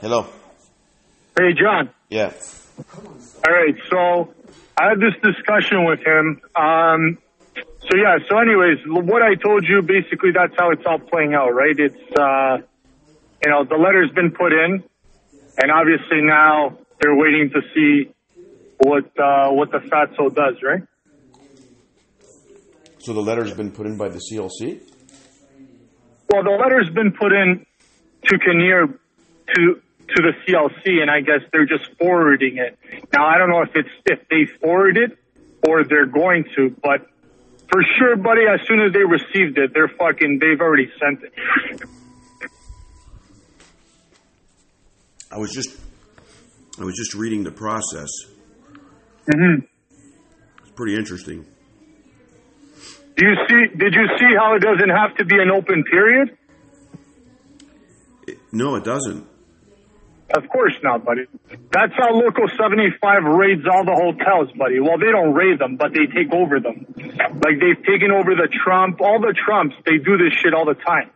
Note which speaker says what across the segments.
Speaker 1: Hello.
Speaker 2: Hey, John.
Speaker 1: Yeah.
Speaker 2: All right, so I had this discussion with him. Um, so yeah, so anyways, what I told you, basically that's how it's all playing out, right? It's, uh, you know, the letter's been put in, and obviously now they're waiting to see what, uh, what the FATSO does, right?
Speaker 1: So the letter's been put in by the CLC?
Speaker 2: Well, the letter's been put in to Kinnear to to the CLC, and I guess they're just forwarding it. Now, I don't know if it's if they forward it or they're going to, but for sure, buddy, as soon as they received it, they're fucking they've already sent it.
Speaker 1: I was just I was just reading the process.
Speaker 2: Mm-hmm.
Speaker 1: It's pretty interesting.
Speaker 2: Do you see? Did you see how it doesn't have to be an open period?
Speaker 1: It, no, it doesn't.
Speaker 2: Of course not, buddy. That's how Local 75 raids all the hotels, buddy. Well, they don't raid them, but they take over them. Like they've taken over the Trump, all the Trumps, they do this shit all the time.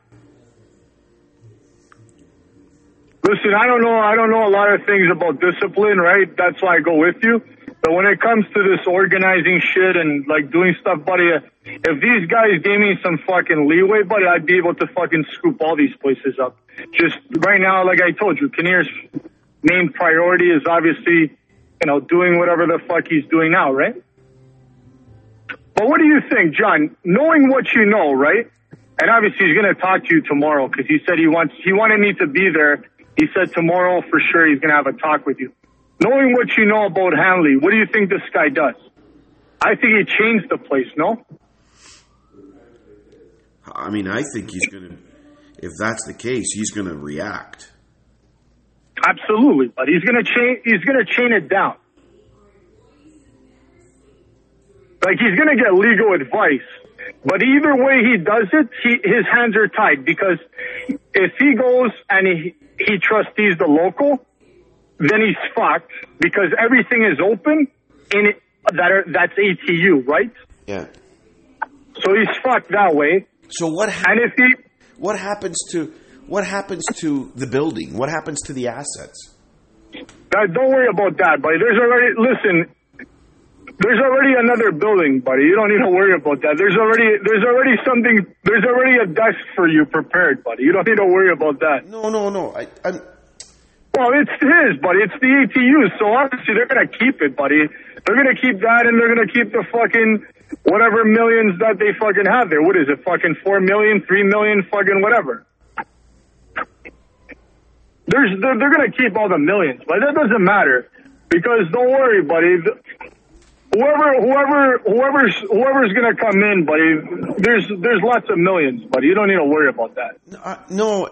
Speaker 2: Listen, I don't know, I don't know a lot of things about discipline, right? That's why I go with you. But when it comes to this organizing shit and like doing stuff, buddy, if these guys gave me some fucking leeway, buddy, I'd be able to fucking scoop all these places up. Just right now, like I told you, Kinnear's main priority is obviously, you know, doing whatever the fuck he's doing now, right? But what do you think, John? Knowing what you know, right? And obviously he's going to talk to you tomorrow because he said he wants, he wanted me to be there. He said tomorrow for sure he's going to have a talk with you. Knowing what you know about Hanley, what do you think this guy does? I think he changed the place, no?
Speaker 1: I mean, I think he's going to, if that's the case, he's going to react.
Speaker 2: Absolutely, but he's going to chain, he's going to chain it down. Like he's going to get legal advice. But either way he does it, he, his hands are tied because if he goes and he, he trustees the local, then he's fucked because everything is open in it, that are, that's ATU, right?
Speaker 1: Yeah.
Speaker 2: So he's fucked that way.
Speaker 1: So what? Ha-
Speaker 2: And if he,
Speaker 1: what happens to what happens to the building? What happens to the assets?
Speaker 2: uh, don't worry about that, buddy. There's already, listen, there's already another building, buddy. You don't need to worry about that. There's already, there's already something, there's already a desk for you prepared, buddy. You don't need to worry about that.
Speaker 1: No, no, no. I, I'm,
Speaker 2: Well, it's his, buddy. It's the ATU, so obviously they're gonna keep it, buddy. They're gonna keep that, and they're gonna keep the fucking whatever millions that they fucking have there. What is it? Fucking four million, three million, fucking whatever. There's, they're, they're gonna keep all the millions, but that doesn't matter because don't worry, buddy. Whoever, whoever, whoever's, whoever's gonna come in, buddy. There's, there's lots of millions, buddy. You don't need to worry about that.
Speaker 1: uh, no,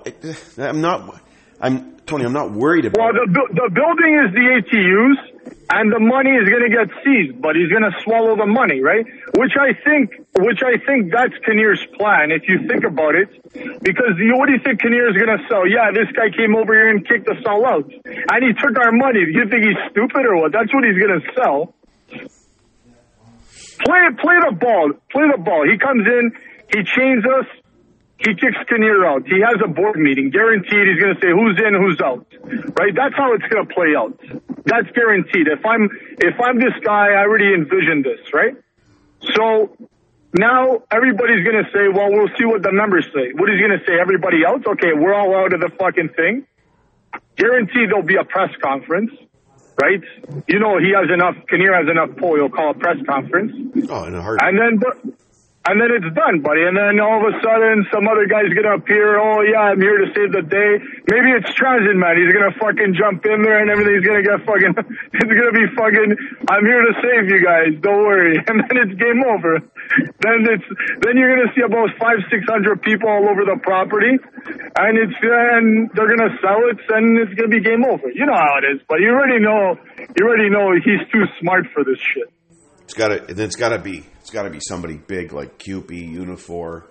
Speaker 1: I'm not. I'm Tony. I'm not worried about.
Speaker 2: Well, the the building is the ATU's, and the money is going to get seized, but he's going to swallow the money, right? Which I think, which I think that's Kinnear's plan, if you think about it. Because you, what do you think Kinnear is going to sell? Yeah, this guy came over here and kicked us all out, and he took our money. Do you think he's stupid or what? That's what he's going to sell. Play, play the ball. Play the ball. He comes in, he chains us, he kicks Kinnear out. He has a board meeting. Guaranteed he's going to say who's in, who's out. Right? That's how it's going to play out. That's guaranteed. If I'm, if I'm this guy, I already envisioned this, right? So now everybody's going to say, well, we'll see what the numbers say. What is he going to say? Everybody else? Okay, we're all out of the fucking thing. Guaranteed there'll be a press conference, right? You know he has enough, Kinnear has enough pull, he'll call a press conference.
Speaker 1: Oh, in a heartbeat.
Speaker 2: And then, but, and then it's done, buddy. And then all of a sudden, some other guy's gonna appear. Oh yeah, I'm here to save the day. Maybe it's Transit Man. He's gonna fucking jump in there, and everything's gonna get fucking. It's gonna be fucking. I'm here to save you guys. Don't worry. And then it's game over. Then it's. Then you're gonna see about five, six hundred people all over the property, and it's. And they're gonna sell it, and it's gonna be game over. You know how it is, but you already know. You already know he's too smart for this shit.
Speaker 1: It's got to. It's got to be. It's got to be somebody big like CUPE, Unifor.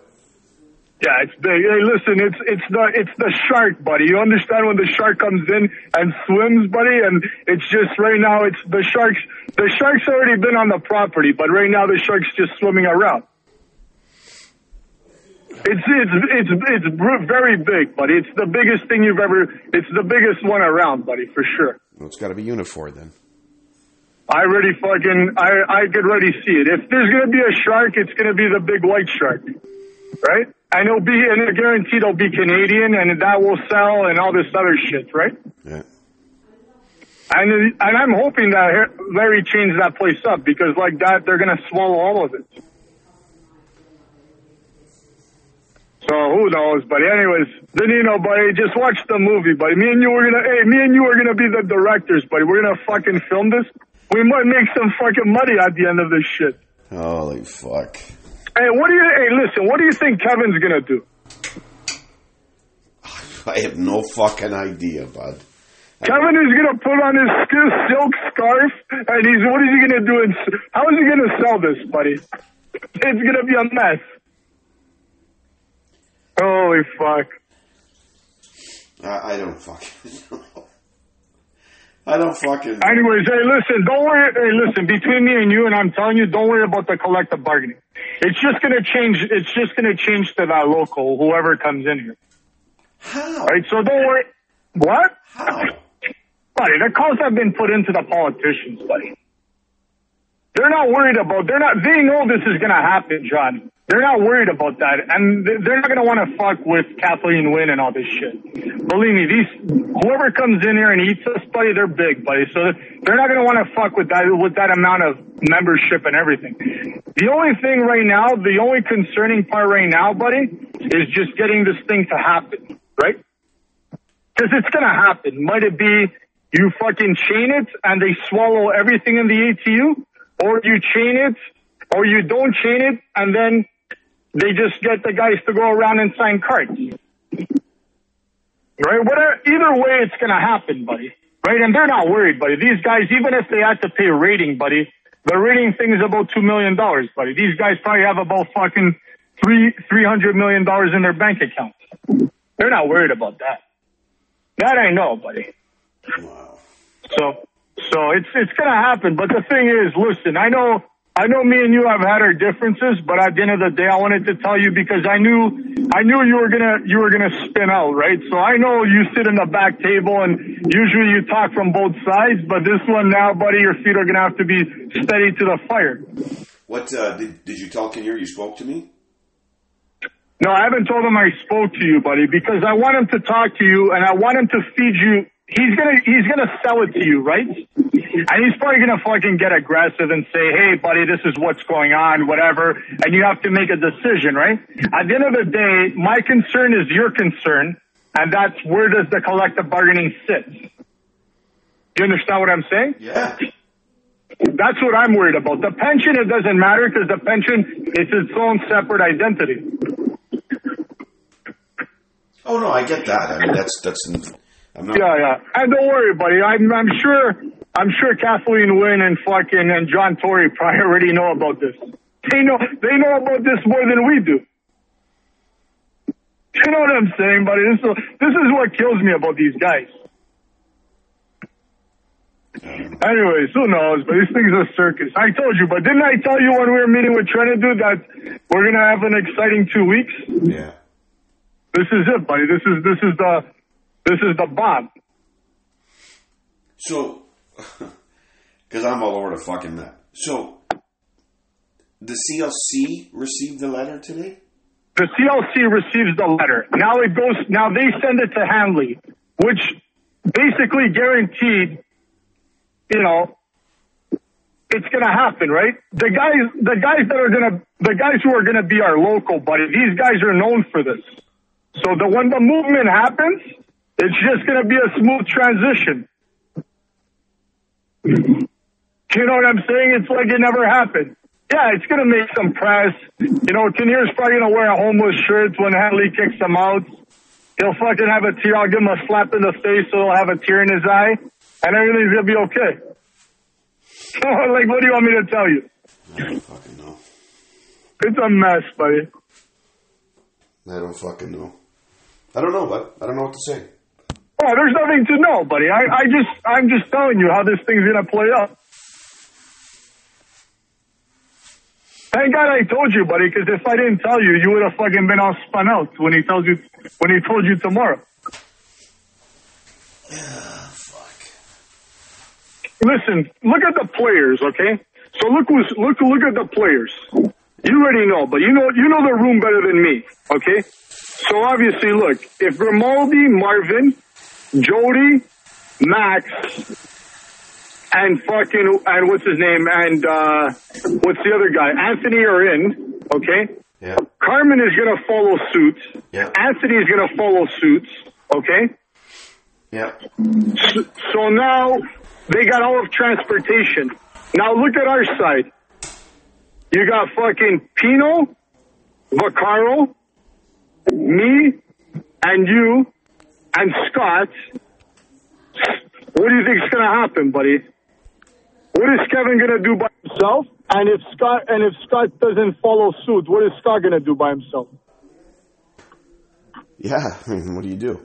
Speaker 2: Yeah, it's big. Hey, listen, it's it's the it's the shark, buddy. You understand when the shark comes in and swims, buddy, and it's just right now it's the sharks. The shark's already been on the property, but right now the shark's just swimming around. It's it's it's it's very big, buddy. It's the biggest thing you've ever. It's the biggest one around, buddy, for sure.
Speaker 1: Well, it's got to be unifor then.
Speaker 2: I already fucking I I could already see it. If there's gonna be a shark, it's gonna be the big white shark, right? And it'll be and I guarantee it'll be Canadian, and that will sell and all this other shit, right?
Speaker 1: Yeah.
Speaker 2: And and I'm hoping that Larry changes that place up because like that they're gonna swallow all of it. So who knows? But anyways, then you know, buddy, just watch the movie, buddy. Me and you were gonna, hey, me and you are gonna be the directors, buddy. We're gonna fucking film this. We might make some fucking money at the end of this shit.
Speaker 1: Holy fuck.
Speaker 2: Hey, what do you? Hey, listen, what do you think Kevin's gonna do?
Speaker 1: I have no fucking idea, bud.
Speaker 2: Kevin is gonna put on his silk scarf, and he's what is he gonna do? S- how is he gonna sell this, buddy? It's gonna be a mess. Holy fuck!
Speaker 1: I, I don't fucking know. I don't fucking.
Speaker 2: Anyways, hey, listen, don't worry. Hey, listen, between me and you, and I'm telling you, don't worry about the collective bargaining. It's just gonna change. It's just gonna change to that local, whoever comes in here.
Speaker 1: How?
Speaker 2: Right? So don't worry. What?
Speaker 1: How?
Speaker 2: Buddy, the calls have been put into the politicians, buddy. They're not worried about. They're not. They know this is gonna happen, John. They're not worried about that, and they- they're not gonna want to fuck with Kathleen Wynne and all this shit. Believe me, these whoever comes in here and eats us, buddy, they're big, buddy. So they're not gonna want to fuck with that with that amount of membership and everything. The only thing right now, the only concerning part right now, buddy, is just getting this thing to happen, right? Because it's gonna happen. Might it be you fucking chain it and they swallow everything in the ATU, or you chain it, or you don't chain it and then they just get the guys to go around and sign cards. Right? Whatever, either way, it's gonna happen, buddy. Right? And they're not worried, buddy. These guys, even if they had to pay rating, buddy, the rating thing is about two million dollars, buddy. These guys probably have about fucking three three hundred million dollars in their bank account. They're not worried about that. That I know, buddy.
Speaker 1: Wow.
Speaker 2: So, so it's it's gonna happen. But the thing is, listen, I know, I know, me and you have had our differences, but at the end of the day, I wanted to tell you because I knew, I knew you were gonna, you were gonna spin out, right? So I know you sit in the back table, and usually you talk from both sides, but this one now, buddy, your feet are gonna have to be steady to the fire.
Speaker 1: What uh, did did you tell Kinnear you spoke to me?
Speaker 2: No, I haven't told him I spoke to you, buddy, because I want him to talk to you and I want him to feed you. He's gonna, he's gonna sell it to you, right? And he's probably gonna fucking get aggressive and say, hey, buddy, this is what's going on, whatever. And you have to make a decision, right? At the end of the day, my concern is your concern. And that's where does the collective bargaining sit? Do you understand what I'm saying?
Speaker 1: Yeah.
Speaker 2: That's what I'm worried about. The pension, it doesn't matter because the pension is its own separate identity.
Speaker 1: Oh no, I get that. I mean, that's that's. I'm not.
Speaker 2: Yeah, yeah. And don't worry, buddy. I'm I'm sure I'm sure Kathleen Wynne and fucking and John Tory probably already know about this. They know they know about this more than we do. You know what I'm saying, buddy? This is this is what kills me about these guys. Anyways, who knows? But this thing's a circus. I told you, but didn't I tell you when we were meeting with Trinidad that we're gonna have an exciting two weeks?
Speaker 1: Yeah.
Speaker 2: This is it, buddy. This is this is the this is the bomb.
Speaker 1: So, because I'm all over the fucking map. So, the CLC received the letter today.
Speaker 2: The CLC receives the letter. Now it goes. Now they send it to Hanley, which basically guaranteed. You know, it's gonna happen, right? The guys, the guys that are gonna, the guys who are gonna be our local buddy. These guys are known for this. So the when the movement happens, it's just gonna be a smooth transition. You know what I'm saying? It's like it never happened. Yeah, it's gonna make some press. You know, Kinnear's probably gonna wear a homeless shirt when Hanley kicks him out. He'll fucking have a tear. I'll give him a slap in the face so he'll have a tear in his eye, and everything's gonna be okay. like, what do you want me to tell you?
Speaker 1: I don't fucking know.
Speaker 2: It's a mess, buddy.
Speaker 1: I don't fucking know. I don't know, but I don't know what to say.
Speaker 2: Oh, there's nothing to know, buddy. I, I just, I'm just telling you how this thing's gonna play out. Thank God I told you, buddy, because if I didn't tell you, you would have fucking been all spun out when he tells you when he told you tomorrow.
Speaker 1: Fuck.
Speaker 2: Listen, look at the players, okay? So look who's look look at the players. You already know, but you know you know the room better than me, okay? So obviously, look, if Grimaldi, Marvin, Jody, Max, and fucking and what's his name and uh what's the other guy? Anthony are in, okay?
Speaker 1: Yeah.
Speaker 2: Carmen is gonna follow suit.
Speaker 1: Yeah.
Speaker 2: Anthony is gonna follow suit, okay?
Speaker 1: Yeah.
Speaker 2: So, so now they got all of transportation. Now look at our side. You got fucking Pino, Vaccaro, me, and you, and Scott. What do you think is going to happen, buddy? What is Kevin going to do by himself? And if Scott and if Scott doesn't follow suit, what is Scott going to do by himself?
Speaker 1: Yeah. I mean, what do you do?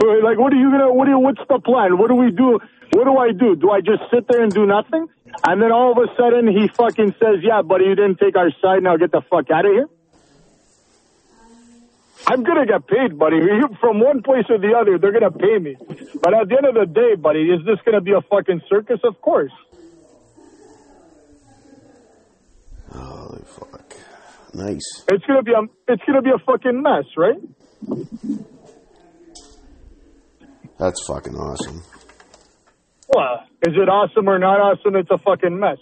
Speaker 2: So, like, what are you gonna? What do? You, what's the plan? What do we do? What do I do? Do I just sit there and do nothing? And then all of a sudden he fucking says, "Yeah, buddy, you didn't take our side. Now get the fuck out of here." I'm gonna get paid, buddy. From one place or the other, they're gonna pay me. But at the end of the day, buddy, is this gonna be a fucking circus? Of course.
Speaker 1: Holy fuck. Nice.
Speaker 2: It's gonna be a. It's gonna be a fucking mess, right?
Speaker 1: That's fucking awesome.
Speaker 2: Well, is it awesome or not awesome? It's a fucking mess.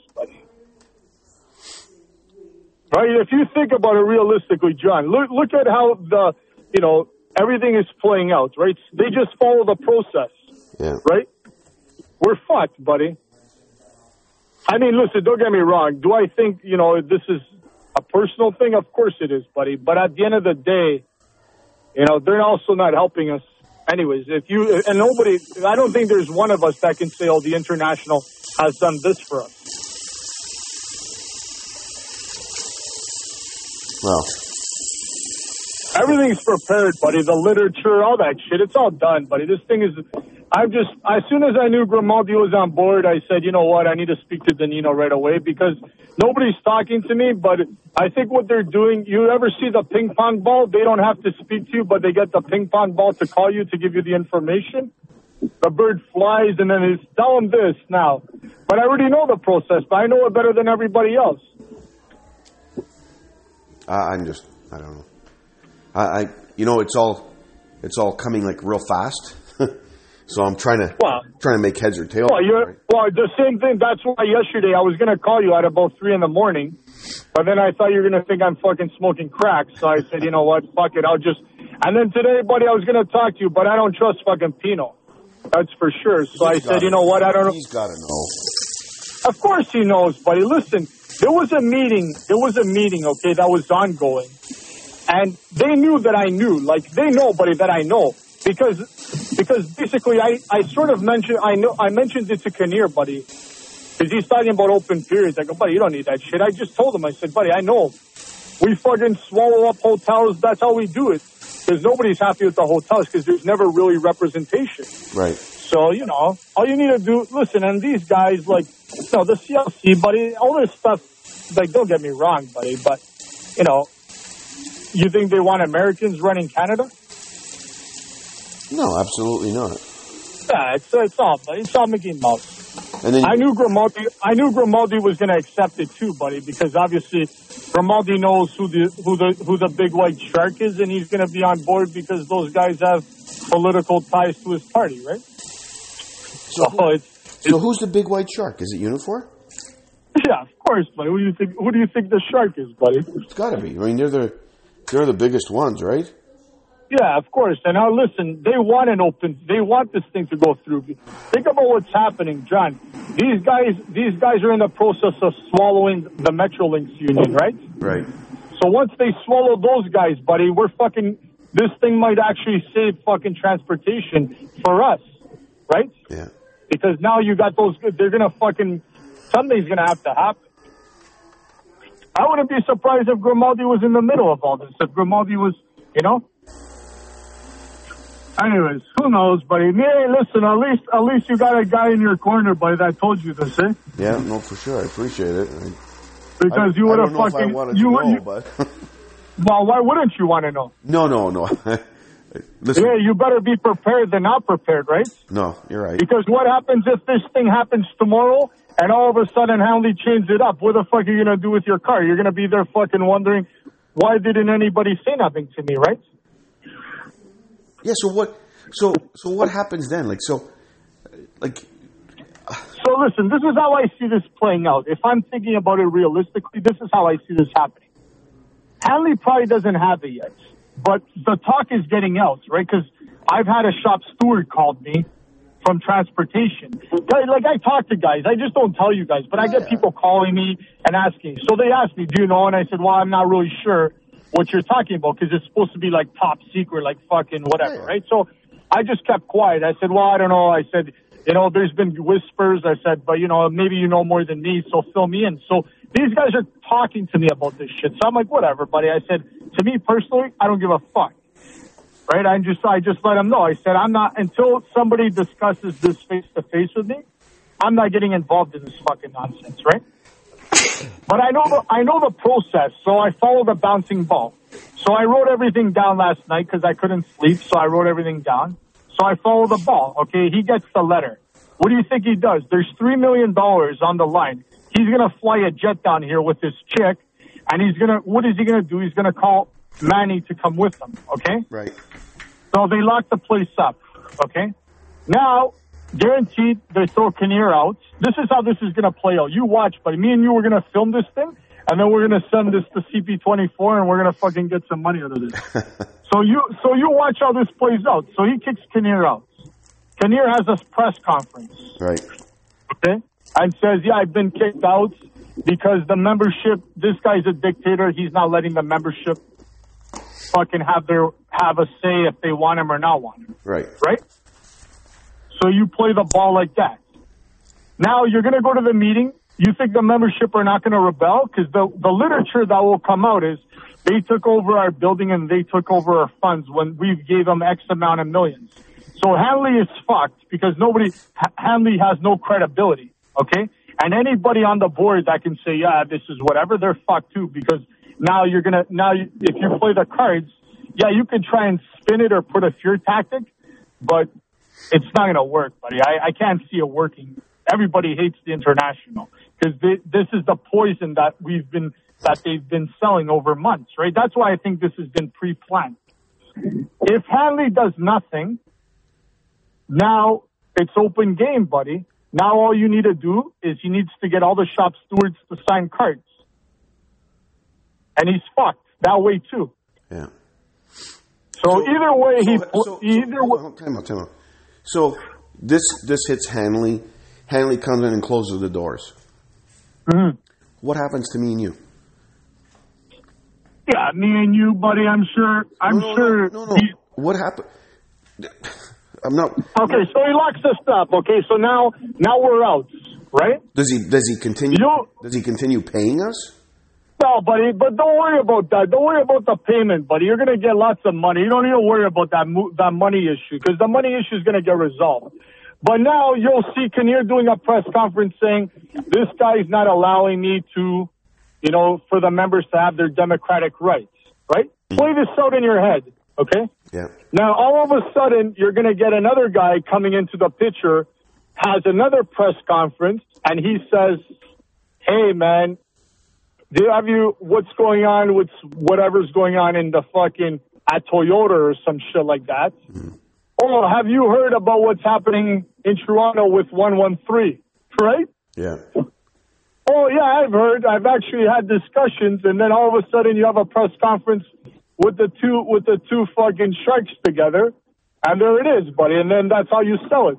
Speaker 2: Right? If you think about it realistically, John, look look at how the you know everything is playing out. Right? They just follow the process.
Speaker 1: Yeah.
Speaker 2: Right? We're fucked, buddy. I mean, listen, don't get me wrong. Do I think you know this is a personal thing? Of course it is, buddy. But at the end of the day, you know they're also not helping us. Anyways, if you and nobody, I don't think there's one of us that can say, "Oh, the international has done this for us."
Speaker 1: Well,
Speaker 2: Everything's prepared, buddy. The literature, all that shit, it's all done, buddy. This thing is, I'm just, as soon as I knew Grimaldi was on board, I said, you know what, I need to speak to Danino right away because nobody's talking to me, but I think what they're doing, you ever see the ping pong ball? They don't have to speak to you, but they get the ping pong ball to call you to give you the information. The bird flies and then it's, tell them this now. But I already know the process, but I know it better than everybody else.
Speaker 1: I, I'm just, I don't know. I, I, you know, it's all, it's all coming like real fast. so I'm trying to,
Speaker 2: Well-
Speaker 1: trying to make heads or tails.
Speaker 2: Well, you're
Speaker 1: right?
Speaker 2: well. The same thing. That's why yesterday I was gonna call you at about three in the morning, but then I thought you were gonna think I'm fucking smoking crack. So I said, you know what, fuck it, I'll just. And then today, buddy, I was gonna talk to you, but I don't trust fucking Pino. That's for sure. So I said, you know what, I don't know.
Speaker 1: He's got to know.
Speaker 2: Of course he knows, buddy. Listen, there was a meeting. There was a meeting, okay, that was ongoing, and they knew that I knew. Like they know, buddy, that I know because because basically I I sort of mentioned I know I mentioned it to Kinnear, buddy, because he's talking about open periods. I go, buddy, you don't need that shit. I just told him. I said, buddy, I know. We fucking swallow up hotels. That's how we do it. Because nobody's happy with the hotels because there's never really representation.
Speaker 1: Right.
Speaker 2: So, you know, all you need to do, listen, and these guys, like, you know, the CLC, buddy, all this stuff, like, don't get me wrong, buddy, but, you know, you think they want Americans running Canada?
Speaker 1: No, absolutely not.
Speaker 2: Yeah, it's, it's all, it's all Mickey Mouse.
Speaker 1: And then
Speaker 2: I knew Grimaldi, I knew Grimaldi was going to accept it too, buddy, because obviously Grimaldi knows who the, who the, who the big white shark is, and he's going to be on board because those guys have political ties to his party, right? Oh, so it's,
Speaker 1: so who's the big white shark? Is it Unifor?
Speaker 2: Yeah, of course, buddy. Who do you think? Who do you think the shark is, buddy?
Speaker 1: It's got to be. I mean, they're the they're the biggest ones, right?
Speaker 2: Yeah, of course. And now listen, they want an open. They want this thing to go through. Think about what's happening, John. These guys, these guys are in the process of swallowing the Metrolinx union, right?
Speaker 1: Right.
Speaker 2: So once they swallow those guys, buddy, we're fucking. This thing might actually save fucking transportation for us, right?
Speaker 1: Yeah.
Speaker 2: Because now you got those. Good they're gonna fucking. Something's gonna have to happen. I wouldn't be surprised if Grimaldi was in the middle of all this. If Grimaldi was, you know. Anyways, who knows, buddy? Hey, listen. At least, at least you got a guy in your corner, buddy, that told you this, eh?
Speaker 1: Yeah. No, for sure. I appreciate it. I,
Speaker 2: Because
Speaker 1: I,
Speaker 2: you would have
Speaker 1: know if I
Speaker 2: fucking you
Speaker 1: to know,
Speaker 2: you,
Speaker 1: but
Speaker 2: well why wouldn't you want to know?
Speaker 1: no, no, no. Listen,
Speaker 2: Yeah, you better be prepared than not prepared, right?
Speaker 1: no, you're right.
Speaker 2: Because what happens if this thing happens tomorrow and all of a sudden Hanley changed it up? What the fuck are you gonna do with your car? You're gonna be there fucking wondering why didn't anybody say nothing to me, right?
Speaker 1: Yeah. So what? So so what happens then? Like so, like
Speaker 2: So listen, this is how I see this playing out. If I'm thinking about it realistically, this is how I see this happening. Hanley probably doesn't have it yet, but the talk is getting out, right? Because I've had a shop steward called me from transportation. Like I talk to guys, I just don't tell you guys, but I get people calling me and asking. So they asked me, "Do you know?" And I said, "Well, I'm not really sure what you're talking about because it's supposed to be like top secret, like fucking whatever, right?" So I just kept quiet. I said, "Well, I don't know." I said, "You know, there's been whispers." I said, "But you know, maybe you know more than me, so fill me in." So these guys are talking to me about this shit. So I'm like, "Whatever, buddy." I said, "To me personally, I don't give a fuck." right? I just I just let them know. I said I'm not until somebody discusses this face to face with me. I'm not getting involved in this fucking nonsense, right? But I know the I know the process, so I follow the bouncing ball. So I wrote everything down last night because I couldn't sleep, so I wrote everything down. So I follow the ball. Okay, he gets the letter. What do you think he does? There's three million dollars on the line. He's gonna fly a jet down here with this chick, and he's gonna. What is he gonna do? He's gonna call Manny to come with him. Okay.
Speaker 1: right.
Speaker 2: So they lock the place up. Okay. Now, guaranteed, they throw Kinnear out. This is how this is going to play out. You watch, buddy. Me and you are going to film this thing, and then we're going to send this to CP24, and we're going to fucking get some money out of this. so you, so you watch how this plays out. So he kicks Kinnear out. Kinnear has a press conference
Speaker 1: Right.
Speaker 2: okay, and says, "Yeah, I've been kicked out because the membership. This guy's a dictator. He's not letting the membership fucking have their have a say if they want him or not want him,
Speaker 1: Right.
Speaker 2: right? So you play the ball like that. Now you're going to go to the meeting. You think the membership are not going to rebel because the the literature that will come out is they took over our building and they took over our funds when we gave them X amount of millions. So Hanley is fucked because nobody, Hanley has no credibility. Okay. And anybody on the board that can say, yeah, this is whatever, they're fucked too because now you're going to, now you, if you play the cards, yeah, you can try and spin it or put a fear tactic, but it's not going to work, buddy. I, I can't see it working. Everybody hates the international because this is the poison that we've been, that they've been selling over months, right? That's why I think this has been pre-planned. If Hanley does nothing, now it's open game, buddy. Now all you need to do is he needs to get all the shop stewards to sign cards. And he's fucked that way too.
Speaker 1: Yeah.
Speaker 2: So, either way, he
Speaker 1: So- so-
Speaker 2: either
Speaker 1: so-
Speaker 2: way,
Speaker 1: hold time out, time out. So this this hits Hanley. Hanley comes in and closes the doors.
Speaker 2: Mm-hmm.
Speaker 1: What happens to me and you?
Speaker 2: yeah, me and you, buddy. I'm sure. I'm
Speaker 1: no, no,
Speaker 2: sure.
Speaker 1: No, no.
Speaker 2: he-
Speaker 1: What happened? I'm not.
Speaker 2: okay, so he locks us up. Okay, so now now we're out, right?
Speaker 1: Does he? Does he continue? Does he continue paying us?
Speaker 2: No, buddy, but don't worry about that. Don't worry about the payment, buddy. You're gonna get lots of money. You don't need to worry about that mo- that money issue because the money issue is gonna get resolved. But now you'll see Kinnear doing a press conference saying this guy's not allowing me to, you know, for the members to have their democratic rights. Right? Mm. Play this out in your head, okay?
Speaker 1: Yeah.
Speaker 2: Now, all of a sudden, you're going to get another guy coming into the picture, has another press conference, and he says, "Hey, man, do you have you? What's going on with whatever's going on in the fucking at Toyota or some shit like that? Mm. Oh, have you heard about what's happening in Toronto with 113? Right?
Speaker 1: Yeah.
Speaker 2: Oh yeah, I've heard. I've actually had discussions, and then all of a sudden you have a press conference with the two with the two fucking sharks together, and there it is, buddy. And then that's how you sell it.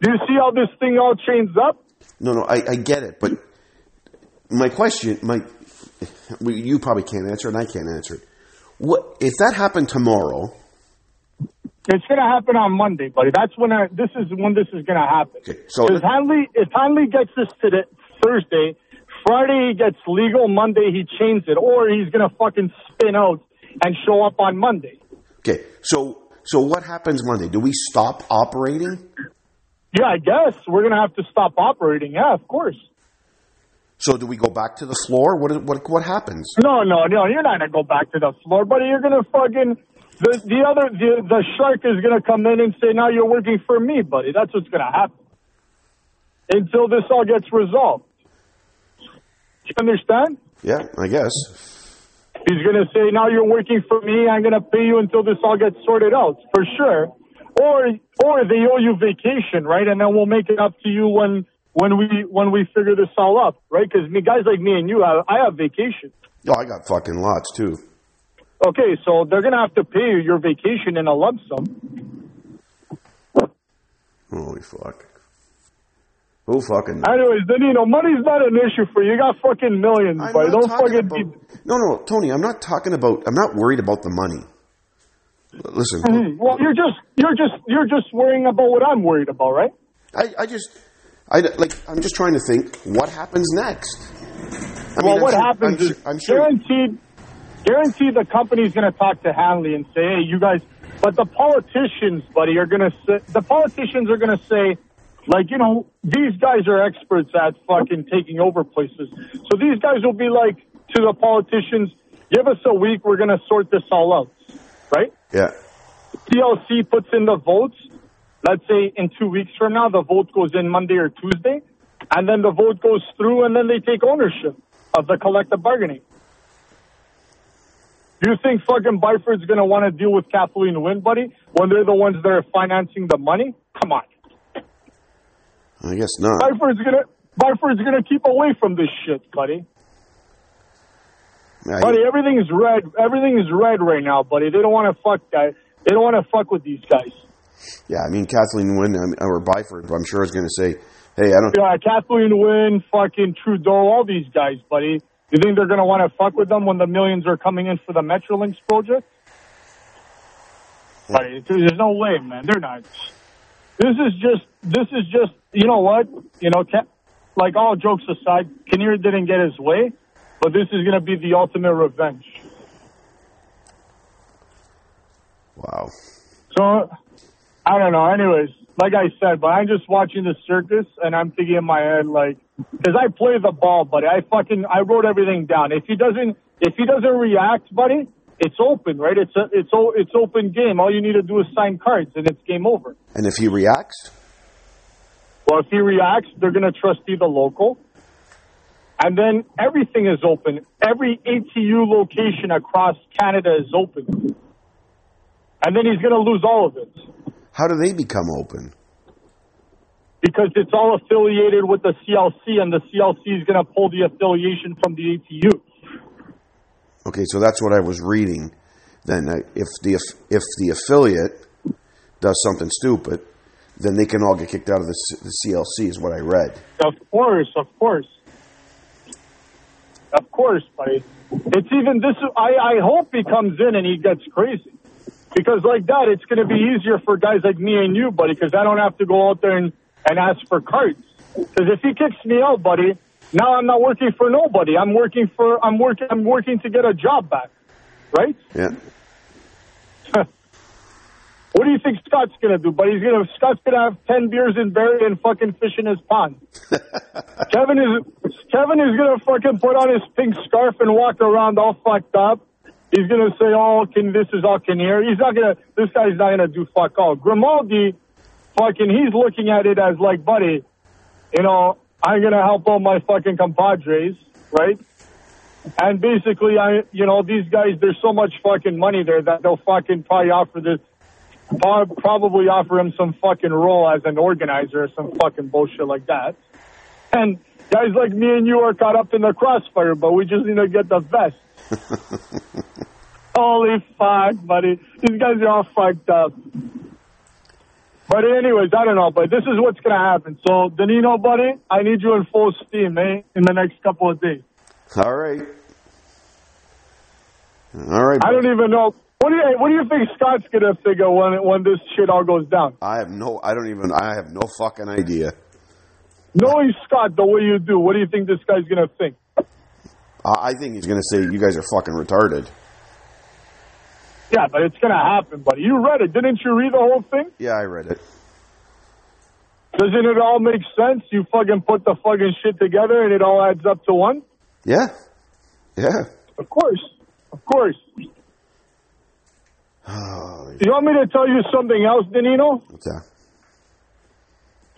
Speaker 2: Do you see how this thing all chains up?
Speaker 1: No, no. I, I get it, but my question, my you probably can't answer, it and I can't answer it. What if that happened tomorrow?
Speaker 2: It's going to happen on Monday, buddy. That's when I, this is when this is going to happen.
Speaker 1: Okay, so
Speaker 2: Because Hanley, if Hanley gets this today, Thursday, Friday he gets legal, Monday he chains it, or he's going to fucking spin out and show up on Monday.
Speaker 1: okay, so so what happens Monday? Do we stop operating?
Speaker 2: Yeah, I guess we're going to have to stop operating. Yeah, of course.
Speaker 1: So do we go back to the floor? What what what happens?
Speaker 2: No, no, no. You're not gonna go back to the floor, buddy. You're gonna fucking the the other the, the shark is gonna come in and say, "Now you're working for me, buddy." That's what's gonna happen until this all gets resolved. You understand?
Speaker 1: Yeah, I guess.
Speaker 2: He's gonna say, "Now you're working for me. I'm gonna pay you until this all gets sorted out for sure." Or or they owe you vacation, right? And then we'll make it up to you when when we when we figure this all up, right? Because me guys like me and you, I, I have vacation.
Speaker 1: Oh, I got fucking lots too.
Speaker 2: Okay, so they're gonna have to pay you your vacation in a lump sum.
Speaker 1: Holy fuck. Who fucking?
Speaker 2: Anyways, then you know money's not an issue for you. You got fucking millions,
Speaker 1: I'm
Speaker 2: buddy.
Speaker 1: not
Speaker 2: Don't fucking
Speaker 1: about-
Speaker 2: be.
Speaker 1: No, no, Tony. I'm not talking about. I'm not worried about the money. Listen,
Speaker 2: Hmm, Well, you're just you're just you're just worrying about what I'm worried about, right?
Speaker 1: I, I just, I like. I'm just trying to think. What happens next? I
Speaker 2: well,
Speaker 1: I'm
Speaker 2: what
Speaker 1: sure-
Speaker 2: happens
Speaker 1: I'm
Speaker 2: is
Speaker 1: sure, I'm sure.
Speaker 2: guaranteed, guaranteed the company's going to talk to Hanley and say, "Hey, you guys." But the politicians, buddy, are going to say the politicians are going to say, like, you know, these guys are experts at fucking taking over places. So these guys will be like to the politicians, "Give us a week. We're going to sort this all out." Right?
Speaker 1: Yeah.
Speaker 2: TLC puts in the votes. Let's say in two weeks from now, the vote goes in Monday or Tuesday, and then the vote goes through, and then they take ownership of the collective bargaining. Do you think fucking Byford's going to want to deal with Kathleen Wynne, buddy, when they're the ones that are financing the money? Come on.
Speaker 1: I guess not.
Speaker 2: Byford's going to Byford's going to keep away from this shit, buddy.
Speaker 1: I-
Speaker 2: Buddy, is red. Everything is red right now, buddy. They don't want to fuck guys. They don't want to fuck with these guys.
Speaker 1: yeah, I mean Kathleen Wynne or Byford. I'm sure is going to say, "Hey, I don't."
Speaker 2: Yeah, Kathleen Wynne, fucking Trudeau, all these guys, buddy. You think they're going to want to fuck with them when the millions are coming in for the Metrolinx project? Buddy, there's no way, man. They're not. This is just, this is just, you know what? You know, Ca- like all jokes aside, Kinnear didn't get his way, but this is going to be the ultimate revenge.
Speaker 1: Wow.
Speaker 2: So, I don't know. Anyways, like I said, but I'm just watching the circus and I'm thinking in my head, like, because I play the ball, buddy. I fucking, I wrote everything down. If he doesn't, if he doesn't react, buddy, it's open, right? It's a, it's o, it's open game. All you need to do is sign cards and it's game over.
Speaker 1: And if he reacts,
Speaker 2: Well, if he reacts, they're going to trust you, the local. And then everything is open. Every ATU location across Canada is open. And then he's going to lose all of it.
Speaker 1: How do they become open?
Speaker 2: because it's all affiliated with the CLC, and the CLC is going to pull the affiliation from the ATU.
Speaker 1: Okay, so that's what I was reading. Then, uh, if the if the affiliate does something stupid, then they can all get kicked out of the, C- the CLC. Is what I read.
Speaker 2: Of course, of course, of course, buddy. It's even this. I I hope he comes in and he gets crazy, because like that, it's going to be easier for guys like me and you, buddy, because I don't have to go out there and and ask for cards. Because if he kicks me out, buddy, now I'm not working for nobody. I'm working for I'm working I'm working to get a job back, right?
Speaker 1: Yeah.
Speaker 2: What do you think Scott's gonna do? But he's gonna Scott's gonna have ten beers in Barrie and fucking fish in his pond. Kevin is Kevin is gonna fucking put on his pink scarf and walk around all fucked up. He's gonna say, "Oh, can this is all Kinnear." He's not gonna. This guy's not gonna do fuck all. Grimaldi, fucking, he's looking at it as like, buddy, you know, I'm gonna help all my fucking compadres, right? And basically, I, you know, these guys, there's so much fucking money there that they'll fucking probably offer this probably offer him some fucking role as an organizer or some fucking bullshit like that. And guys like me and you are caught up in the crossfire, but we just need to get the vest. Holy fuck, buddy. These guys are all fucked up. But anyways, I don't know, but this is what's gonna happen. So, Danilo, buddy, I need you in full steam, eh, in the next couple of days.
Speaker 1: All right. All right.
Speaker 2: I don't even know. What do you What do you think Scott's gonna figure when when this shit all goes down?
Speaker 1: I have no. I don't even. I have no fucking idea.
Speaker 2: Knowing Scott the way you do, what do you think this guy's gonna think?
Speaker 1: I I think he's going to say you guys are fucking retarded.
Speaker 2: Yeah, but it's gonna happen, buddy. You read it, didn't you? Read the whole thing?
Speaker 1: Yeah, I read it.
Speaker 2: Doesn't it all make sense? You fucking put the fucking shit together and it all adds up to one?
Speaker 1: Yeah. Yeah.
Speaker 2: Of course. Of course.
Speaker 1: Oh,
Speaker 2: You want me to tell you something else, Danino?
Speaker 1: what's that?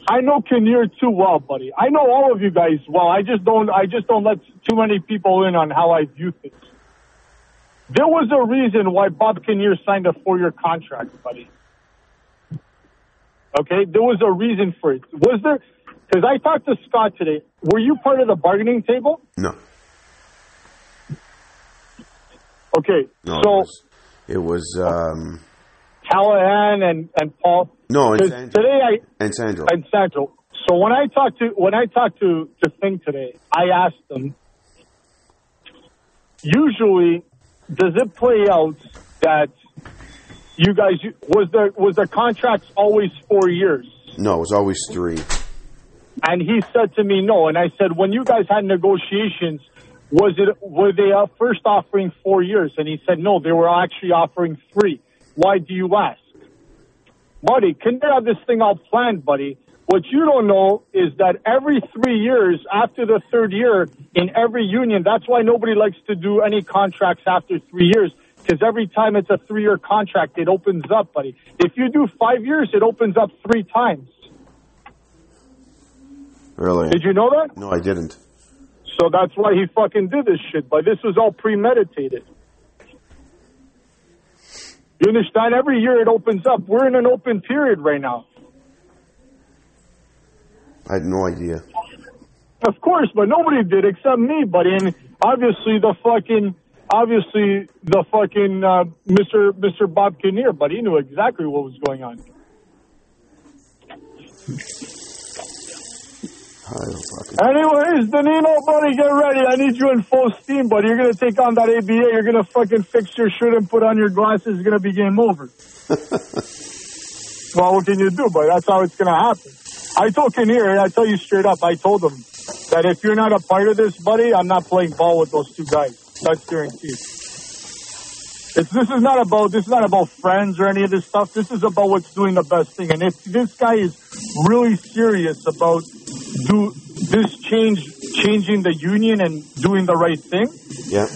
Speaker 2: I know Kinnear too well, buddy. I know all of you guys well. I just don't. I just don't let too many people in on how I view things. There was a reason why Bob Kinnear signed a four-year contract, buddy. Okay, there was a reason for it. Was there? Because I talked to Scott today. Were you part of the bargaining table?
Speaker 1: No.
Speaker 2: Okay,
Speaker 1: No.
Speaker 2: so
Speaker 1: it was, it was um,
Speaker 2: Callahan and and Paul.
Speaker 1: No, Sandro.
Speaker 2: today I
Speaker 1: and Sandro.
Speaker 2: and Sandro. So when I talked to when I talked to to Thing today, I asked them. Usually, does it play out that you guys was the was the contracts always four years?
Speaker 1: no, it was always three.
Speaker 2: And he said to me, no. And I said, when you guys had negotiations, was it were they uh, first offering four years? And he said, no, they were actually offering three. Why do you ask? Buddy, can they have this thing all planned, buddy? What you don't know is that every three years, after the third year, in every union, that's why nobody likes to do any contracts after three years. Because every time it's a three-year contract, it opens up, buddy. If you do five years, it opens up three times.
Speaker 1: Really?
Speaker 2: Did you know that?
Speaker 1: No, I didn't.
Speaker 2: So that's why he fucking did this shit. But this was all premeditated. You understand? Every year it opens up. We're in an open period right now.
Speaker 1: I had no idea.
Speaker 2: Of course, but nobody did except me, buddy. And obviously the fucking, obviously the fucking uh, Mr. Mr. Bob Kinnear, but he knew exactly what was going on.
Speaker 1: Oh, fucking.
Speaker 2: Anyways, Danilo, buddy, get ready. I need you in full steam, buddy. You're gonna take on that ABA. You're gonna fucking fix your shirt and put on your glasses. It's gonna be game over. well, what can you do, buddy? That's how it's gonna happen. I told Kinnear, I tell you straight up, I told him that if you're not a part of this, buddy, I'm not playing ball with those two guys. That's guaranteed. It's, this is not about this is not about friends or any of this stuff. This is about what's doing the best thing. And if this guy is really serious about do this change changing the union and doing the right thing,
Speaker 1: Yeah.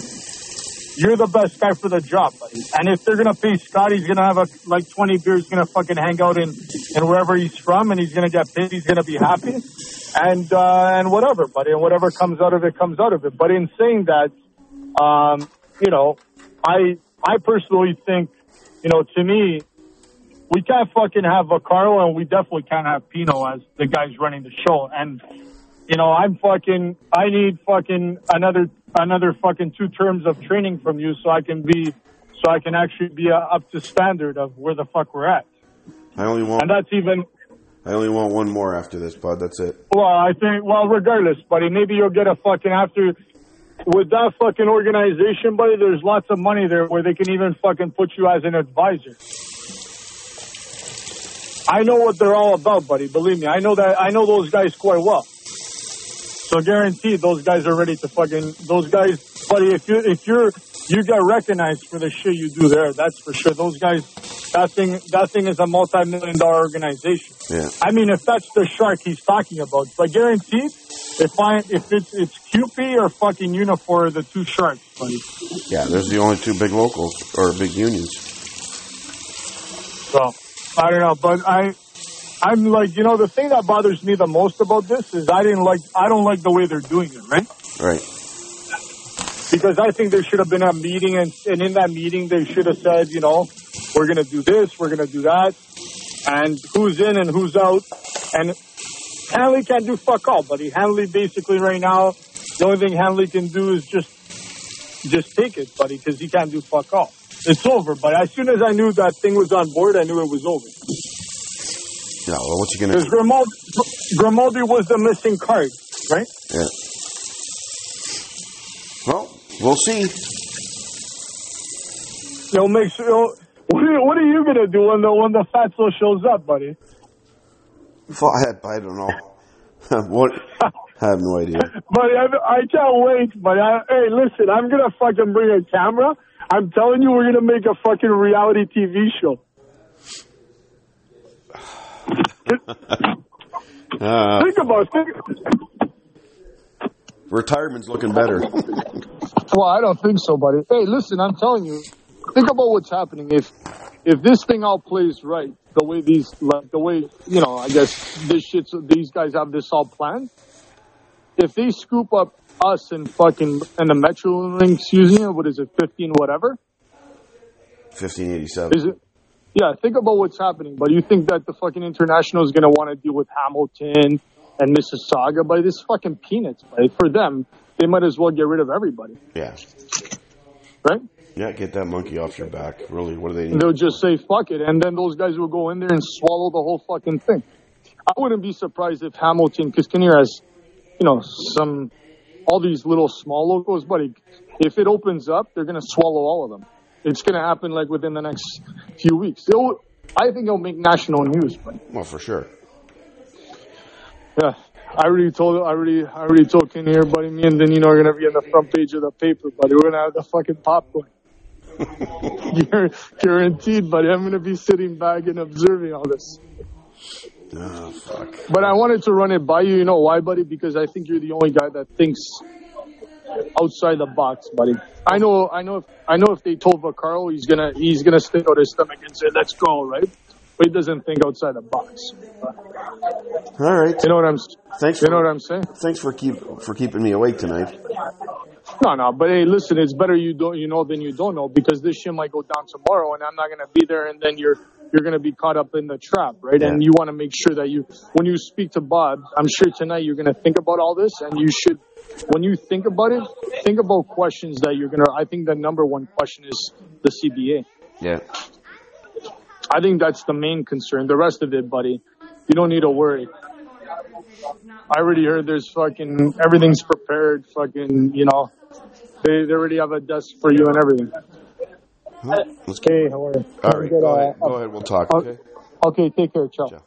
Speaker 2: you're the best guy for the job, buddy. And if they're gonna pay Scott, he's gonna have a like 20 beers, gonna fucking hang out in in wherever he's from, and he's gonna get paid. He's gonna be happy, and uh, and whatever, buddy. And whatever comes out of it comes out of it. But in saying that, um, you know, I I personally think, you know, to me, we can't fucking have a Carlo, and we definitely can't have Pino as the guys running the show. And you know, I'm fucking, I need fucking another, another fucking two terms of training from you so I can be, so I can actually be uh, up to standard of where the fuck we're at.
Speaker 1: I only want.
Speaker 2: And that's even,
Speaker 1: I only want one more after this, bud. That's it.
Speaker 2: well, I think, well, regardless, buddy, maybe you'll get a fucking after, with that fucking organization, buddy, there's lots of money there where they can even fucking put you as an advisor. I know what they're all about, buddy. Believe me, I know that. I know those guys quite well. So guaranteed, those guys are ready to fucking. Those guys, buddy. If you if you're you get recognized for the shit you do there, that's for sure. Those guys, that thing that thing is a multi-million dollar organization.
Speaker 1: Yeah.
Speaker 2: I mean, if that's the shark he's talking about, but guaranteed, if I if it's it's CUPE or fucking Unifor, the two sharks, buddy.
Speaker 1: Yeah. There's the only two big locals or big unions.
Speaker 2: So I don't know, but I I'm like, you know, the thing that bothers me the most about this is I didn't like I don't like the way they're doing it, right?
Speaker 1: Right.
Speaker 2: Because I think there should have been a meeting, and, and in that meeting they should have said, you know, we're gonna do this, we're gonna do that, and who's in and who's out, and Hanley can't do fuck all, buddy. Hanley basically right now, the only thing Hanley can do is just just take it, buddy, because he can't do fuck all. It's over, but as soon as I knew that thing was on board, I knew it was over.
Speaker 1: Yeah. Well, what you gonna?
Speaker 2: Because Grimaldi, Grimaldi was the missing card, right?
Speaker 1: Yeah. Well, we'll see.
Speaker 2: You'll make sure. What, are, what are you gonna do when the when the fatso shows up, buddy?
Speaker 1: Fu- I, I don't know. what? I have no idea.
Speaker 2: Buddy, I, I can't wait. But I, hey, listen, I'm gonna fucking bring a camera. I'm telling you, we're gonna make a fucking reality TV show.
Speaker 1: Uh,
Speaker 3: Think about think,
Speaker 1: retirement's looking better.
Speaker 2: Well, I don't think so, buddy. Hey, listen, I'm telling you, think about what's happening. If if this thing all plays right, the way these, like, the way you know, I guess this shit's these guys have this all planned. If they scoop up us and fucking and the Metrolinx using it, what is it, fifteen whatever?
Speaker 1: 1587.
Speaker 2: Is it? Yeah, think about what's happening. But you think that the fucking international is gonna want to deal with Hamilton and Mississauga? But this fucking peanuts, buddy. For them, they might as well get rid of everybody,
Speaker 1: Yeah.
Speaker 2: right?
Speaker 1: Yeah, get that monkey off your back. Really, what do they need?
Speaker 2: They'll just say fuck it, and then those guys will go in there and swallow the whole fucking thing. I wouldn't be surprised if Hamilton, because Kinnear has, you know, some all these little small locals, but if it opens up, they're gonna swallow all of them. It's gonna happen like within the next few weeks. They'll, I think it'll make national news, but
Speaker 1: Well, for sure.
Speaker 2: yeah. I already told I already I already told Kinnear, buddy, me and Danino are gonna be on the front page of the paper, buddy. We're gonna have the fucking popcorn. Guar- Guaranteed, buddy. I'm gonna be sitting back and observing all this.
Speaker 1: Oh, fuck.
Speaker 2: But I wanted to run it by you. You know why, buddy? Because I think you're the only guy that thinks outside the box, buddy. I know, I know, if, I know if they told Vaccaro he's gonna he's gonna stick out his stomach and say, "Let's go," right? But he doesn't think outside the box.
Speaker 1: All right.
Speaker 2: You know what I'm?
Speaker 1: Thanks
Speaker 2: You know what
Speaker 1: for
Speaker 2: I'm saying?
Speaker 1: thanks for keep for keeping me awake tonight.
Speaker 2: No, no. But hey, listen, it's better you don't you know than you don't know because this shit might go down tomorrow, and I'm not gonna be there, and then you're you're gonna be caught up in the trap, right? And you want to make sure that you when you speak to Bob, I'm sure tonight you're gonna think about all this, and you should. When you think about it, think about questions that you're gonna. I think the number one question is the CBA.
Speaker 1: Yeah.
Speaker 2: I think that's the main concern. The rest of it, buddy, you don't need to worry. I already heard there's fucking everything's prepared. Fucking, you know, they they already have a desk for you and everything.
Speaker 1: Let's get,
Speaker 2: Hey, how are you?
Speaker 1: all right. Go ahead. Go ahead. We'll talk. Oh, okay.
Speaker 2: Okay, take care. Ciao.
Speaker 1: Ciao.